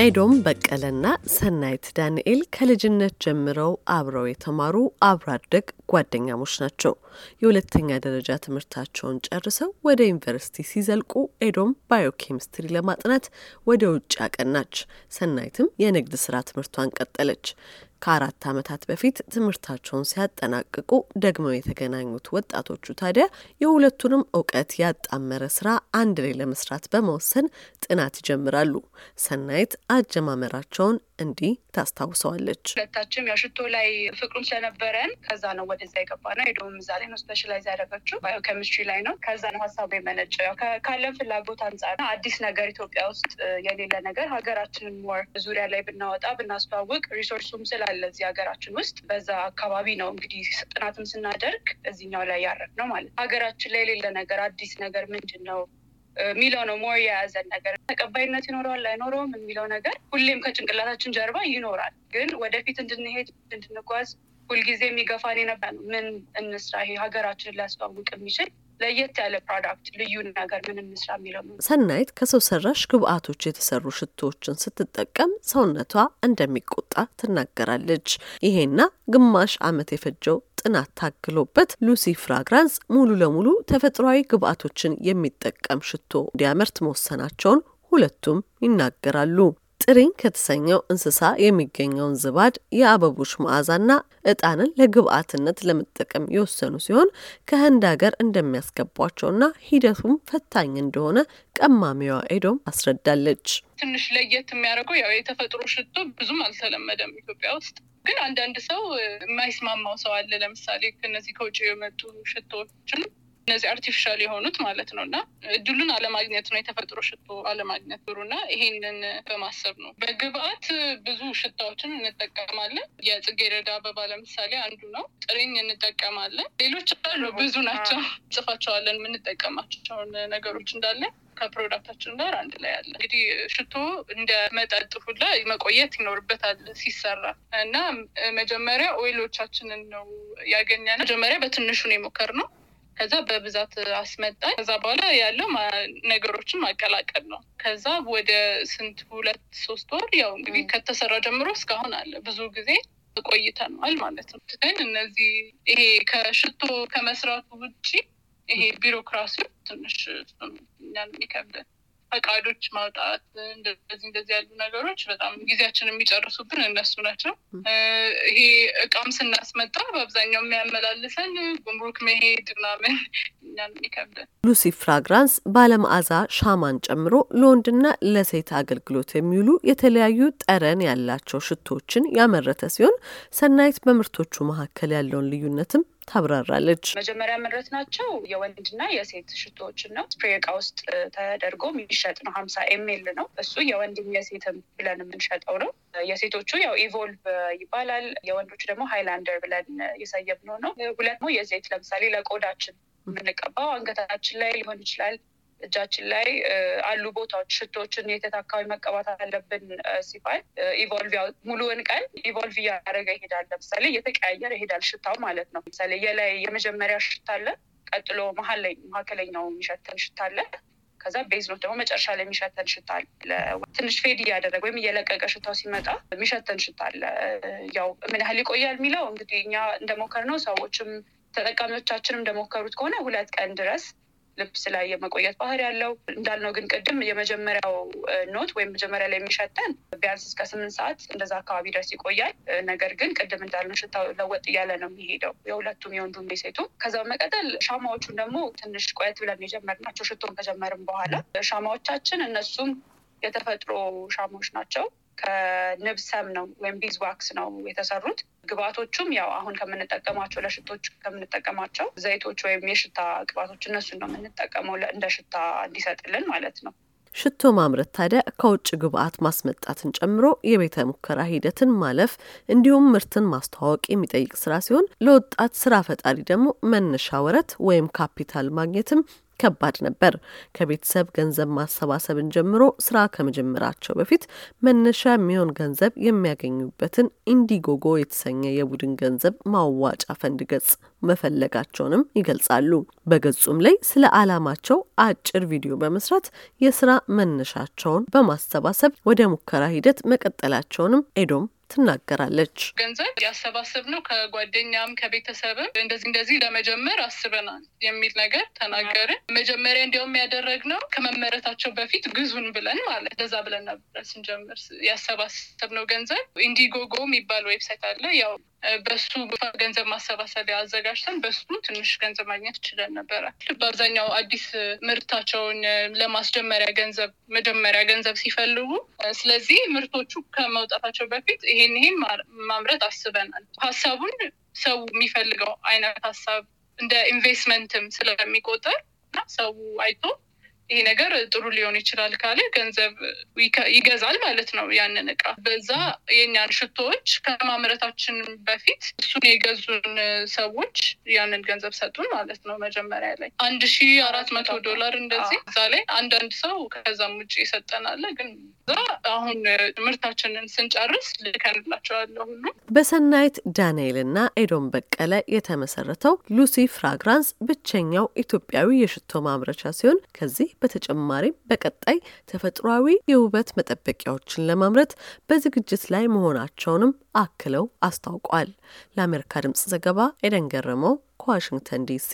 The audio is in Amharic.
ኤዶም በቀለና ሰናይት ዳንኤል ከልጅነት ጀምረው አብረው የተማሩ አብሮ አደግ ጓደኛሞች ናቸው። የሁለተኛ ደረጃ ትምህርታቸውን ጨርሰው ወደ ዩኒቨርሲቲ ሲዘልቁ ኤዶም ባዮኬሚስትሪ ለማጥናት ወደ ውጭ አቀናች። ሰናይትም የንግድ ስራ ትምህርቷን ቀጠለች። ከአራት ዓመታት በፊት ትምህርታቸውን ሲያጠናቅቁ ደግመው የተገናኙት ወጣቶቹ ታዲያ የሁለቱንም እውቀት ያጣመረ ስራ አንድ ላይ ለመስራት በመወሰን ጥናት ይጀምራሉ። ሰናይት አጀማመራቸውን እንዲህ ታስታውሰዋለች። ሁለታችንም ያው ሽቶ ላይ ፍቅሩም ስለነበረን ከዛ ነው ወደዛ የገባነው። ኤዶም እዛ ላይ ነው specialize ያደረገችው ባዮ ኬሚስትሪ ላይ ነው። ከዛ ነው ሀሳቡ የመነጨው ያው ካለን ፍላጎት አንጻር አዲስ ነገር ኢትዮጵያ ውስጥ የሌለ ነገር ሀገራችንን more ዙሪያ ላይ ብናወጣ ብናስተዋውቅ resource ኡም ስላለ እዚህ ሀገራችን ውስጥ በዛ አካባቢ ነው እንግዲህ ጥናትም ስናደርግ እዚኛው ላይ ያረግነው ማለት ሀገራችን ላይ የሌለ ነገር አዲስ ነገር ምንድን ነው የሚለው ነው more የያዘን ነገር ተቀባይነት ይኖረዋል አይኖረውም የሚለው ነገር ሁሌም ከጭንቅላታችን ጀርባ ይኖራል። ግን ወደፊት እንድንሄድ እንድንጓዝ ሁልጊዜ የሚገፋን የነበር ነው። ምን እንስራ ይሄ ሀገራችንን ሊያስተዋውቅ የሚችል ለየት ያለ product ልዩ ነገር ምን እንስራ የሚለው ሰናይት ከሰው ሰራሽ ግብአቶች የተሰሩ ሽቶዎችን ስትጠቀም ሰውነቷ እንደሚቆጣ ትናገራለች። ይሄና ግማሽ ዓመት የፈጀው ጥናት ታክሎበት ሉሲ ፍራግራንስ ሙሉ ለሙሉ ተፈጥሯዊ ግብአቶችን የሚጠቀም ሽቶ እንዲያመርት መወሰናቸውን ሁለቱም ይናገራሉ። ጥሪኝ ከተሰኘው እንስሳ የሚገኘውን ዝባድ፣ የአበቦች መዓዛና እጣንን ለግብአትነት ለመጠቀም የወሰኑ ሲሆን ከህንድ ሀገር እንደሚያስገቧቸውና ሂደቱም ፈታኝ እንደሆነ ቀማሚዋ ኤዶም አስረዳለች። ትንሽ ለየት የሚያደርገው ያው የተፈጥሮ ሽቶ ብዙም አልተለመደም ኢትዮጵያ ውስጥ። ግን አንዳንድ ሰው የማይስማማው ሰው አለ። ለምሳሌ ከነዚህ ከውጭ የመጡ ሽቶዎችን እነዚህ artificial የሆኑት ማለት ነው እና እድሉን አለማግኘት ነው የተፈጥሮ ሽቶ አለማግኘት ብሩ እና ይሄንን በማሰብ ነው። በግብአት ብዙ ሽታዎችን እንጠቀማለን። የጽጌረዳ አበባ ለምሳሌ አንዱ ነው። ጥሬኝ እንጠቀማለን። ሌሎች አሉ፣ ብዙ ናቸው። ጽፋቸዋለን የምንጠቀማቸውን ነገሮች እንዳለ ከ product ኣችን ጋር አንድ ላይ አለ። እንግዲህ ሽቶ እንደ መጠጥ ሁላ መቆየት ይኖርበታል ሲሰራ እና መጀመሪያ oil ኦቻችንን ነው ያገኘነው። መጀመሪያ በትንሹ ነው የሞከርነው። ከዛ በብዛት አስመጣን። ከዛ በኋላ ያለው ነገሮችን ማቀላቀል ነው። ከዛ ወደ ስንት ሁለት ሶስት ወር ያው እንግዲህ ከተሰራ ጀምሮ እስካሁን አለ ብዙ ጊዜ ቆይተናል ማለት ነው። ግን እነዚህ ይሄ ከሽቶ ከመስራቱ ውጭ ይሄ ቢሮክራሲ ትንሽ እኛን የሚከብደን ፈቃዶች ማውጣት እንደዚህ እንደዚህ ያሉ ነገሮች በጣም ጊዜያችን የሚጨርሱብን እነሱ ናቸው። ይሄ እቃም ስናስመጣ በአብዛኛው የሚያመላልሰን ጉምሩክ መሄድ ምናምን እኛን የሚከብደን። ሉሲ ፍራግራንስ ባለመዓዛ ሻማን ጨምሮ ለወንድና ለሴት አገልግሎት የሚውሉ የተለያዩ ጠረን ያላቸው ሽቶዎችን ያመረተ ሲሆን ሰናይት በምርቶቹ መካከል ያለውን ልዩነትም ታብራራለች። መጀመሪያ ያመረትናቸው የወንድና የሴት ሽቶዎችን ነው። spray እቃ ውስጥ ተደርጎ የሚሸጥ ነው። ሀምሳ ml ነው እሱ የወንድም የሴትም ብለን የምንሸጠው ነው። የሴቶቹ ያው ኢቮልቭ ይባላል። የወንዶቹ ደግሞ ሃይላንደር ብለን የሰየምነው ነው። ሁለት የዘይት ለምሳሌ ለቆዳችን የምንቀባው አንገታችን ላይ ሊሆን ይችላል እጃችን ላይ አሉ ቦታዎች ሽቶችን የት አካባቢ መቀባት አለብን ሲባል ኢቮልቭ ሙሉውን ቀን evolve እያደረገ ይሄዳል። ለምሳሌ እየተቀያየረ ይሄዳል ሽታው ማለት ነው። ለምሳሌ የላይ የመጀመሪያ ሽታ አለ። ቀጥሎ መሀል ላይ መካከለኛው የሚሸተን ሽታ አለ። ከዛ base note ደግሞ መጨረሻ ላይ የሚሸተን ሽታ አለ። ትንሽ ፌድ እያደረገ ወይም እየለቀቀ ሽታው ሲመጣ የሚሸተን ሽታ አለ። ያው ምን ያህል ይቆያል የሚለው እንግዲህ እኛ እንደሞከር ነው ሰዎችም ተጠቃሚዎቻችንም እንደሞከሩት ከሆነ ሁለት ቀን ድረስ ልብስ ላይ የመቆየት ባህሪ ያለው እንዳልነው ግን ቅድም የመጀመሪያው ኖት ወይም መጀመሪያ ላይ የሚሸተን ቢያንስ እስከ ስምንት ሰዓት እንደዛ አካባቢ ድረስ ይቆያል። ነገር ግን ቅድም እንዳልነው ሽታው ለወጥ እያለ ነው የሚሄደው የሁለቱም የወንዱም የሴቱ። ከዛ በመቀጠል ሻማዎቹን ደግሞ ትንሽ ቆየት ብለን የጀመርናቸው ሽቶን ከጀመርን በኋላ ሻማዎቻችን እነሱም የተፈጥሮ ሻማዎች ናቸው። ከንብ ነው ወይም beeswax ነው የተሰሩት። ግብአቶቹም ያው አሁን ከምንጠቀማቸው ለሽቶች ከምንጠቀማቸው ዘይቶች ወይም የሽታ ቅባቶች እነሱን ነው የምንጠቀመው እንደ ሽታ እንዲሰጥልን ማለት ነው። ሽቶ ማምረት ታዲያ ከውጭ ግብአት ማስመጣትን ጨምሮ የቤተ ሙከራ ሂደትን ማለፍ እንዲሁም ምርትን ማስተዋወቅ የሚጠይቅ ስራ ሲሆን ለወጣት ስራ ፈጣሪ ደግሞ መነሻ ወረት ወይም ካፒታል ማግኘትም ከባድ ነበር። ከቤተሰብ ገንዘብ ማሰባሰብን ጀምሮ ስራ ከመጀመራቸው በፊት መነሻ የሚሆን ገንዘብ የሚያገኙበትን ኢንዲጎጎ የተሰኘ የቡድን ገንዘብ ማዋጫ ፈንድ ገጽ መፈለጋቸውንም ይገልጻሉ። በገጹም ላይ ስለ ዓላማቸው አጭር ቪዲዮ በመስራት የስራ መነሻቸውን በማሰባሰብ ወደ ሙከራ ሂደት መቀጠላቸውንም ኤዶም ትናገራለች። ገንዘብ ያሰባሰብነው ከጓደኛም ከቤተሰብም እንደዚህ እንደዚህ ለመጀመር አስበናል የሚል ነገር ተናገርን። መጀመሪያ እንዲያውም ያደረግነው ከመመረታቸው በፊት ግዙን ብለን ማለት እንደዛ ብለን ነበረ ስንጀምር ያሰባሰብነው ገንዘብ ኢንዲጎጎ የሚባል website አለ ያው በሱ ገንዘብ ማሰባሰቢያ አዘጋጅተን በሱ ትንሽ ገንዘብ ማግኘት ችለን ነበረ። በአብዛኛው አዲስ ምርታቸውን ለማስጀመሪያ ገንዘብ መጀመሪያ ገንዘብ ሲፈልጉ፣ ስለዚህ ምርቶቹ ከመውጣታቸው በፊት ይሄን ይሄን ማምረት አስበናል። ሀሳቡን ሰው የሚፈልገው አይነት ሀሳብ እንደ ኢንቨስትመንትም ስለሚቆጠር ሰው አይቶ ይሄ ነገር ጥሩ ሊሆን ይችላል ካለ ገንዘብ ይገዛል ማለት ነው ያንን እቃ። በዛ የኛን ሽቶዎች ከማምረታችን በፊት እሱን የገዙን ሰዎች ያንን ገንዘብ ሰጡን ማለት ነው። መጀመሪያ ላይ አንድ ሺ አራት መቶ ዶላር እንደዚህ እዛ ላይ አንዳንድ ሰው ከዛም ውጭ ይሰጠናለ። ግን እዛ አሁን ምርታችንን ስንጨርስ ልከንላቸዋለሁ ሁሉ በሰናይት ዳንኤል እና ኤዶም በቀለ የተመሰረተው ሉሲ ፍራግራንስ ብቸኛው ኢትዮጵያዊ የሽቶ ማምረቻ ሲሆን ከዚህ በተጨማሪም በቀጣይ ተፈጥሯዊ የውበት መጠበቂያዎችን ለማምረት በዝግጅት ላይ መሆናቸውንም አክለው አስታውቋል። ለአሜሪካ ድምጽ ዘገባ ኤደን ገረመው ከዋሽንግተን ዲሲ